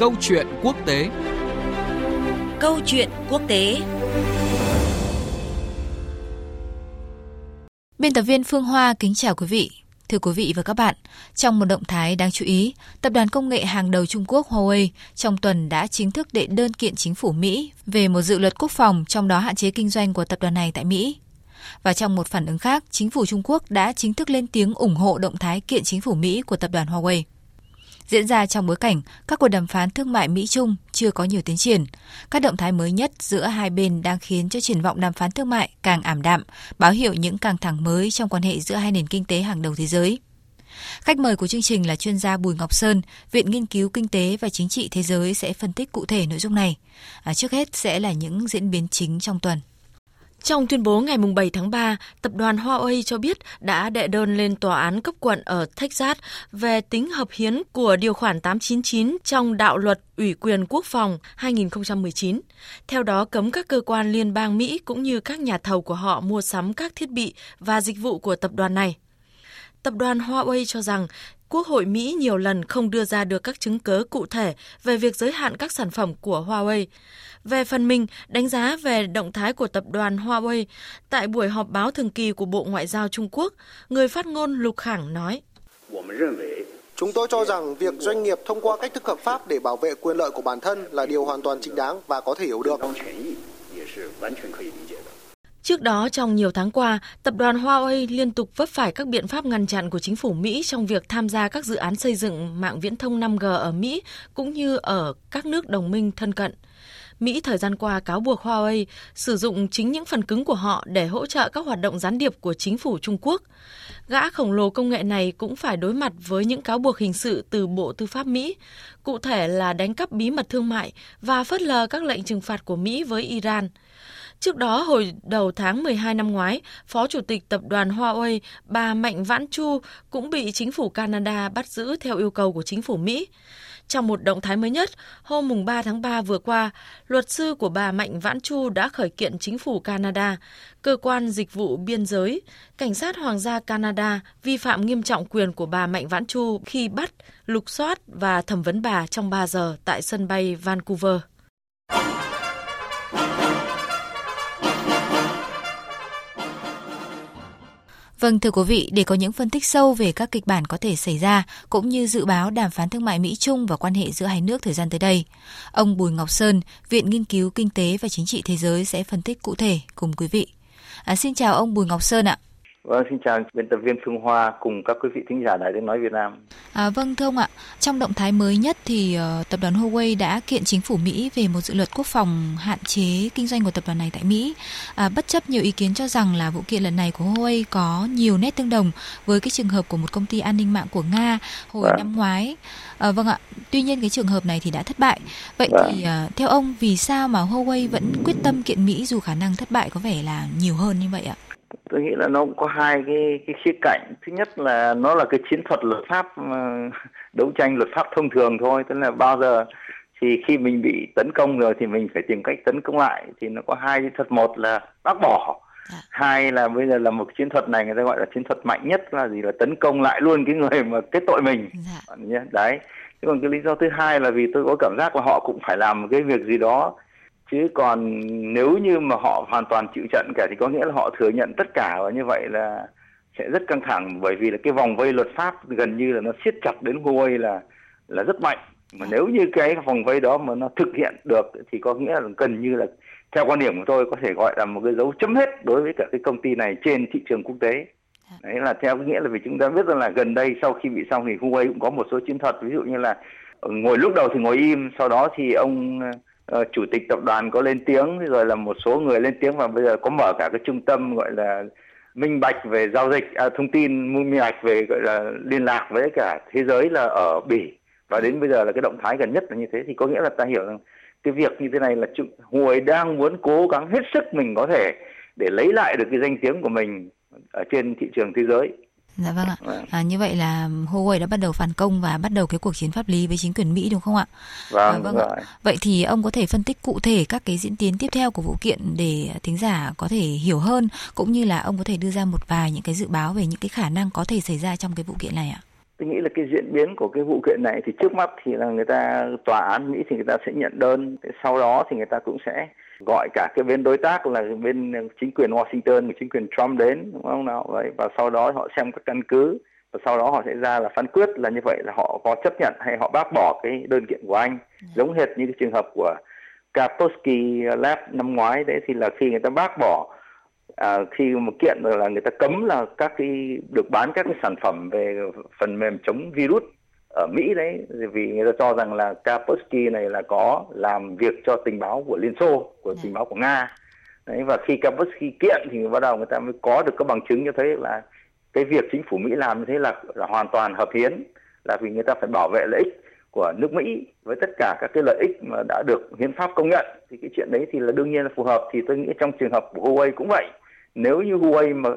Câu chuyện quốc tế Câu chuyện quốc tế Biên tập viên Phương Hoa kính chào quý vị. Thưa quý vị và các bạn, trong một động thái đáng chú ý, tập đoàn công nghệ hàng đầu Trung Quốc Huawei trong tuần đã chính thức đệ đơn kiện chính phủ Mỹ về một dự luật quốc phòng trong đó hạn chế kinh doanh của tập đoàn này tại Mỹ. Và trong một phản ứng khác, chính phủ Trung Quốc đã chính thức lên tiếng ủng hộ động thái kiện chính phủ Mỹ của tập đoàn Huawei diễn ra trong bối cảnh các cuộc đàm phán thương mại Mỹ-Trung chưa có nhiều tiến triển. Các động thái mới nhất giữa hai bên đang khiến cho triển vọng đàm phán thương mại càng ảm đạm, báo hiệu những căng thẳng mới trong quan hệ giữa hai nền kinh tế hàng đầu thế giới. Khách mời của chương trình là chuyên gia Bùi Ngọc Sơn, Viện Nghiên cứu Kinh tế và Chính trị Thế giới sẽ phân tích cụ thể nội dung này. À, trước hết sẽ là những diễn biến chính trong tuần. Trong tuyên bố ngày 7 tháng 3, tập đoàn Huawei cho biết đã đệ đơn lên tòa án cấp quận ở Texas về tính hợp hiến của điều khoản 899 trong đạo luật ủy quyền quốc phòng 2019. Theo đó cấm các cơ quan liên bang Mỹ cũng như các nhà thầu của họ mua sắm các thiết bị và dịch vụ của tập đoàn này. Tập đoàn Huawei cho rằng Quốc hội Mỹ nhiều lần không đưa ra được các chứng cớ cụ thể về việc giới hạn các sản phẩm của Huawei. Về phần mình, đánh giá về động thái của tập đoàn Huawei tại buổi họp báo thường kỳ của Bộ Ngoại giao Trung Quốc, người phát ngôn Lục Khẳng nói. Chúng tôi cho rằng việc doanh nghiệp thông qua cách thức hợp pháp để bảo vệ quyền lợi của bản thân là điều hoàn toàn chính đáng và có thể hiểu được. Trước đó, trong nhiều tháng qua, tập đoàn Huawei liên tục vấp phải các biện pháp ngăn chặn của chính phủ Mỹ trong việc tham gia các dự án xây dựng mạng viễn thông 5G ở Mỹ cũng như ở các nước đồng minh thân cận. Mỹ thời gian qua cáo buộc Huawei sử dụng chính những phần cứng của họ để hỗ trợ các hoạt động gián điệp của chính phủ Trung Quốc. Gã khổng lồ công nghệ này cũng phải đối mặt với những cáo buộc hình sự từ Bộ Tư pháp Mỹ, cụ thể là đánh cắp bí mật thương mại và phớt lờ các lệnh trừng phạt của Mỹ với Iran. Trước đó, hồi đầu tháng 12 năm ngoái, Phó Chủ tịch Tập đoàn Huawei bà Mạnh Vãn Chu cũng bị chính phủ Canada bắt giữ theo yêu cầu của chính phủ Mỹ. Trong một động thái mới nhất, hôm mùng 3 tháng 3 vừa qua, luật sư của bà Mạnh Vãn Chu đã khởi kiện chính phủ Canada, cơ quan dịch vụ biên giới, cảnh sát hoàng gia Canada vi phạm nghiêm trọng quyền của bà Mạnh Vãn Chu khi bắt, lục soát và thẩm vấn bà trong 3 giờ tại sân bay Vancouver. Vâng thưa quý vị, để có những phân tích sâu về các kịch bản có thể xảy ra cũng như dự báo đàm phán thương mại Mỹ Trung và quan hệ giữa hai nước thời gian tới đây, ông Bùi Ngọc Sơn, Viện Nghiên cứu Kinh tế và Chính trị Thế giới sẽ phân tích cụ thể cùng quý vị. À, xin chào ông Bùi Ngọc Sơn ạ. Vâng, xin chào biên tập viên Phương Hoa cùng các quý vị thính giả Đài Tiếng Nói Việt Nam. À, vâng thưa ông ạ, trong động thái mới nhất thì uh, tập đoàn Huawei đã kiện chính phủ Mỹ về một dự luật quốc phòng hạn chế kinh doanh của tập đoàn này tại Mỹ. À, bất chấp nhiều ý kiến cho rằng là vụ kiện lần này của Huawei có nhiều nét tương đồng với cái trường hợp của một công ty an ninh mạng của Nga hồi vâng. năm ngoái. À, vâng ạ, tuy nhiên cái trường hợp này thì đã thất bại. Vậy vâng. thì uh, theo ông vì sao mà Huawei vẫn quyết tâm kiện Mỹ dù khả năng thất bại có vẻ là nhiều hơn như vậy ạ? Tôi nghĩ là nó cũng có hai cái cái khía cạnh. Thứ nhất là nó là cái chiến thuật luật pháp uh, đấu tranh luật pháp thông thường thôi. Tức là bao giờ thì khi mình bị tấn công rồi thì mình phải tìm cách tấn công lại. Thì nó có hai chiến thuật. Một là bác bỏ à. hai là bây giờ là một chiến thuật này người ta gọi là chiến thuật mạnh nhất là gì? Là tấn công lại luôn cái người mà kết tội mình. Dạ. đấy. Chứ còn cái lý do thứ hai là vì tôi có cảm giác là họ cũng phải làm một cái việc gì đó chứ còn nếu như mà họ hoàn toàn chịu trận cả thì có nghĩa là họ thừa nhận tất cả và như vậy là sẽ rất căng thẳng. Bởi vì là cái vòng vây luật pháp gần như là nó siết chặt đến Huawei là là rất mạnh. Mà nếu như cái vòng vây đó mà nó thực hiện được thì có nghĩa là gần như là theo quan điểm của tôi có thể gọi là một cái dấu chấm hết đối với cả cái công ty này trên thị trường quốc tế. Đấy là theo nghĩa là vì chúng ta biết rằng là gần đây sau khi bị xong thì Huawei cũng có một số chiến thuật. Ví dụ như là ngồi lúc đầu thì ngồi im sau đó thì ông uh, chủ tịch tập đoàn có lên tiếng rồi là một số người lên tiếng và bây giờ có mở cả cái trung tâm gọi là minh bạch về giao dịch à, thông tin minh bạch về gọi là liên lạc với cả thế giới là ở bỉ. Và đến bây giờ là cái động thái gần nhất là như thế thì có nghĩa là ta hiểu rằng cái việc như thế này là Huawei đang muốn cố gắng hết sức mình có thể để lấy lại được cái danh tiếng của mình ở trên thị trường thế giới. Dạ vâng ạ. Vâng. À, như vậy là Huawei đã bắt đầu phản công và bắt đầu cái cuộc chiến pháp lý với chính quyền Mỹ đúng không ạ? Vâng, à, vâng ạ. Vậy thì ông có thể phân tích cụ thể các cái diễn tiến tiếp theo của vụ kiện để thính giả có thể hiểu hơn cũng như là ông có thể đưa ra một vài những cái dự báo về những cái khả năng có thể xảy ra trong cái vụ kiện này ạ? tôi nghĩ là cái diễn biến của cái vụ kiện này thì trước mắt thì là người ta tòa án Mỹ thì người ta sẽ nhận đơn sau đó thì người ta cũng sẽ gọi cả cái bên đối tác là bên chính quyền Washington và chính quyền Trump đến đúng không nào? Vậy và sau đó họ xem các căn cứ và sau đó họ sẽ ra là phán quyết là như vậy là họ có chấp nhận hay họ bác bỏ cái đơn kiện của anh. Giống hệt như cái trường hợp của Kaspersky Lab năm ngoái đấy thì là khi người ta bác bỏ à, khi một kiện là người ta cấm là các cái được bán các cái sản phẩm về phần mềm chống virus ở Mỹ đấy vì người ta cho rằng là Kaspersky này là có làm việc cho tình báo của Liên Xô của tình báo của Nga. Đấy và khi Kaspersky kiện thì bắt đầu người ta mới có được các bằng chứng cho thấy là cái việc chính phủ Mỹ làm như thế là, là hoàn toàn hợp hiến là vì người ta phải bảo vệ lợi ích của nước Mỹ với tất cả các cái lợi ích mà đã được hiến pháp công nhận. Thì cái chuyện đấy thì là đương nhiên là phù hợp. Thì tôi nghĩ trong trường hợp của Huawei cũng vậy. Nếu như Huawei mà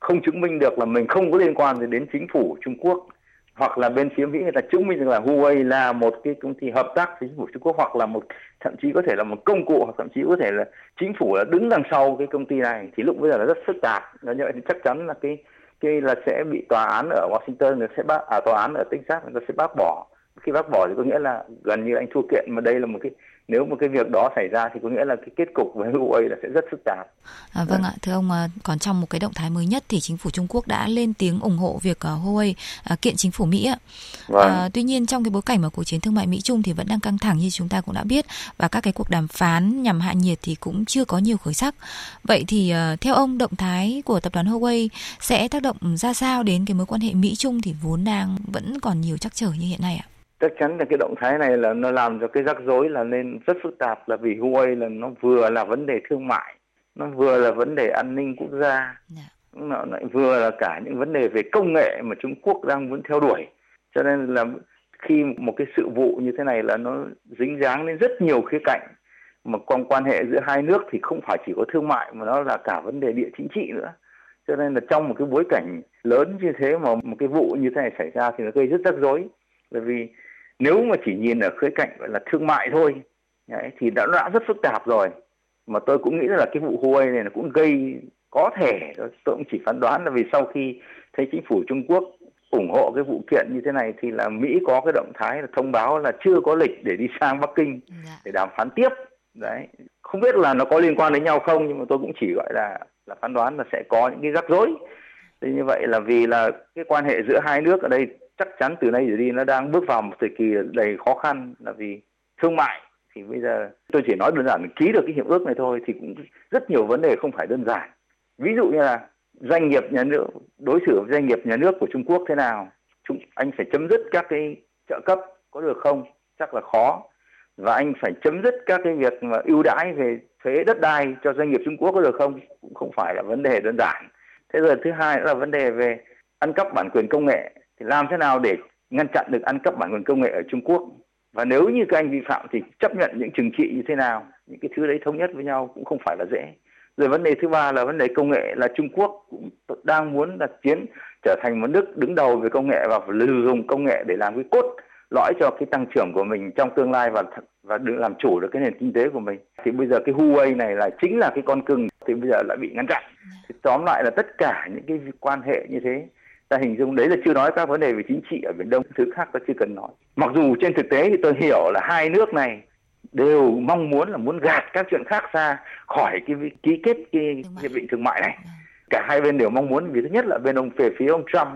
không chứng minh được là mình không có liên quan gì đến chính phủ Trung Quốc hoặc là bên phía Mỹ người ta chứng minh rằng là Huawei là một cái công ty hợp tác với chính phủ Trung Quốc, hoặc là một, thậm chí có thể là một công cụ, hoặc thậm chí có thể là chính phủ là đứng đằng sau cái công ty này, thì lúc bây giờ là rất phức tạp. Nó như vậy thì chắc chắn là cái cái là sẽ bị tòa án ở Washington người sẽ bác à tòa án ở Texas, người ta sẽ bác bỏ khi bác bỏ thì có nghĩa là gần như anh thua kiện mà đây là một cái nếu một cái việc đó xảy ra thì có nghĩa là cái kết cục với Huawei là sẽ rất phức tạp. À, vâng ạ, thưa ông, à, còn trong một cái động thái mới nhất thì chính phủ Trung Quốc đã lên tiếng ủng hộ việc uh, Huawei uh, kiện chính phủ Mỹ ạ. Vâng. À, tuy nhiên trong cái bối cảnh mà cuộc chiến thương mại Mỹ Trung thì vẫn đang căng thẳng như chúng ta cũng đã biết và các cái cuộc đàm phán nhằm hạ nhiệt thì cũng chưa có nhiều khởi sắc. Vậy thì theo ông động thái của tập đoàn Huawei sẽ tác động ra sao đến cái mối quan hệ Mỹ Trung thì vốn đang vẫn còn nhiều trắc trở như hiện nay ạ? Chắc chắn là cái động thái này là nó làm cho cái rắc rối là nên rất phức tạp là vì Huawei là nó vừa là vấn đề thương mại nó vừa là vấn đề an ninh quốc gia. Dạ. nó lại vừa là cả những vấn đề về công nghệ mà Trung Quốc đang muốn theo đuổi cho nên là khi một cái sự vụ như thế này là nó dính dáng đến rất nhiều khía cạnh mà quan quan hệ giữa hai nước thì không phải chỉ có thương mại mà nó là cả vấn đề địa chính trị nữa cho nên là trong một cái bối cảnh lớn như thế mà một cái vụ như thế này xảy ra thì nó gây rất rắc rối bởi vì nếu mà chỉ nhìn ở khía cạnh gọi là thương mại thôi đấy, thì đã, đã rất phức tạp rồi. Mà tôi cũng nghĩ là cái vụ Huawei này nó cũng gây có thể tôi cũng chỉ phán đoán là vì sau khi thấy chính phủ Trung Quốc ủng hộ cái vụ kiện như thế này thì là Mỹ có cái động thái là thông báo là chưa có lịch để đi sang Bắc Kinh dạ. để đàm phán tiếp. Đấy không biết là nó có liên quan đến nhau không nhưng mà tôi cũng chỉ gọi là là phán đoán là sẽ có những cái rắc rối. Thì như vậy là vì là cái quan hệ giữa hai nước ở đây chắc chắn từ nay trở đi nó đang bước vào một thời kỳ đầy khó khăn là vì thương mại. Thì bây giờ tôi chỉ nói đơn giản ký được cái hiệp ước này thôi thì cũng rất nhiều vấn đề không phải đơn giản. Ví dụ như là doanh nghiệp nhà nước, đối xử với doanh nghiệp nhà nước của Trung Quốc thế nào? Chúng, anh phải chấm dứt các cái trợ cấp có được không? Chắc là khó. Và anh phải chấm dứt các cái việc mà ưu đãi về thuế đất đai cho doanh nghiệp Trung Quốc có được không? Cũng không phải là vấn đề đơn giản. Thế rồi thứ hai là vấn đề về ăn cắp bản quyền công nghệ thì làm thế nào để ngăn chặn được ăn cắp bản quyền công nghệ ở Trung Quốc? Và nếu như các anh vi phạm thì chấp nhận những trừng trị như thế nào? Những cái thứ đấy thống nhất với nhau cũng không phải là dễ. Rồi vấn đề thứ ba là vấn đề công nghệ là Trung Quốc cũng đang muốn đặt chiến trở thành một nước đứng đầu về công nghệ và lừa dùng công nghệ để làm cái cốt lõi cho cái tăng trưởng của mình trong tương lai và và được làm chủ được cái nền kinh tế của mình. Thì bây giờ cái Huawei này là chính là cái con cưng, thì bây giờ lại bị ngăn chặn. Thì tóm lại là tất cả những cái quan hệ như thế ta hình dung đấy là chưa nói các vấn đề về chính trị ở biển đông thứ khác ta chưa cần nói. Mặc dù trên thực tế thì tôi hiểu là hai nước này đều mong muốn là muốn gạt các chuyện khác ra khỏi cái ký kết cái hiệp định thương mại này. Vâng. cả hai bên đều mong muốn vì thứ nhất là bên ông về phía ông Trump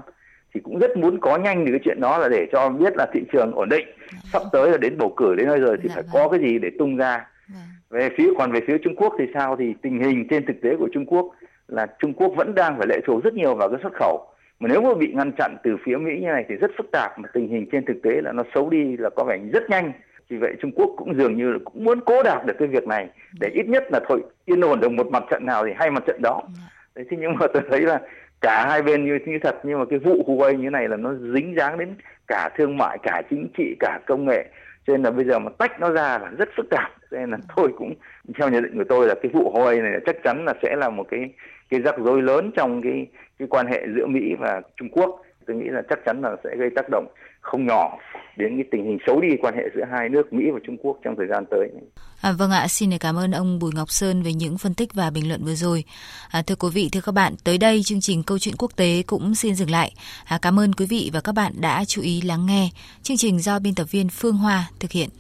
thì cũng rất muốn có nhanh được cái chuyện đó là để cho biết là thị trường ổn định. Vâng. sắp tới là đến bầu cử đến nơi rồi thì dạ phải có vâng. cái gì để tung ra. Về phía còn về phía Trung Quốc thì sao? Thì tình hình trên thực tế của Trung Quốc là Trung Quốc vẫn đang phải lệ thuộc rất nhiều vào cái xuất khẩu mà nếu mà bị ngăn chặn từ phía Mỹ như này thì rất phức tạp mà tình hình trên thực tế là nó xấu đi là có vẻ rất nhanh. Vì vậy Trung Quốc cũng dường như cũng muốn cố đạt được cái việc này để ít nhất là thôi yên ổn được một mặt trận nào thì hay mặt trận đó. Đấy thế nhưng mà tôi thấy là cả hai bên như như thật nhưng mà cái vụ Huawei như này là nó dính dáng đến cả thương mại cả chính trị cả công nghệ cho nên là bây giờ mà tách nó ra là rất phức tạp. Cho nên là tôi cũng, theo nhận định của tôi là cái vụ Huawei này chắc chắn là sẽ là một cái cái rắc rối lớn trong cái cái quan hệ giữa Mỹ và Trung Quốc tôi nghĩ là chắc chắn là sẽ gây tác động không nhỏ đến cái tình hình xấu đi quan hệ giữa hai nước Mỹ và Trung Quốc trong thời gian tới. À, vâng ạ, xin cảm ơn ông Bùi Ngọc Sơn về những phân tích và bình luận vừa rồi. À, thưa quý vị, thưa các bạn, tới đây chương trình Câu chuyện quốc tế cũng xin dừng lại. À, cảm ơn quý vị và các bạn đã chú ý lắng nghe. Chương trình do biên tập viên Phương Hoa thực hiện.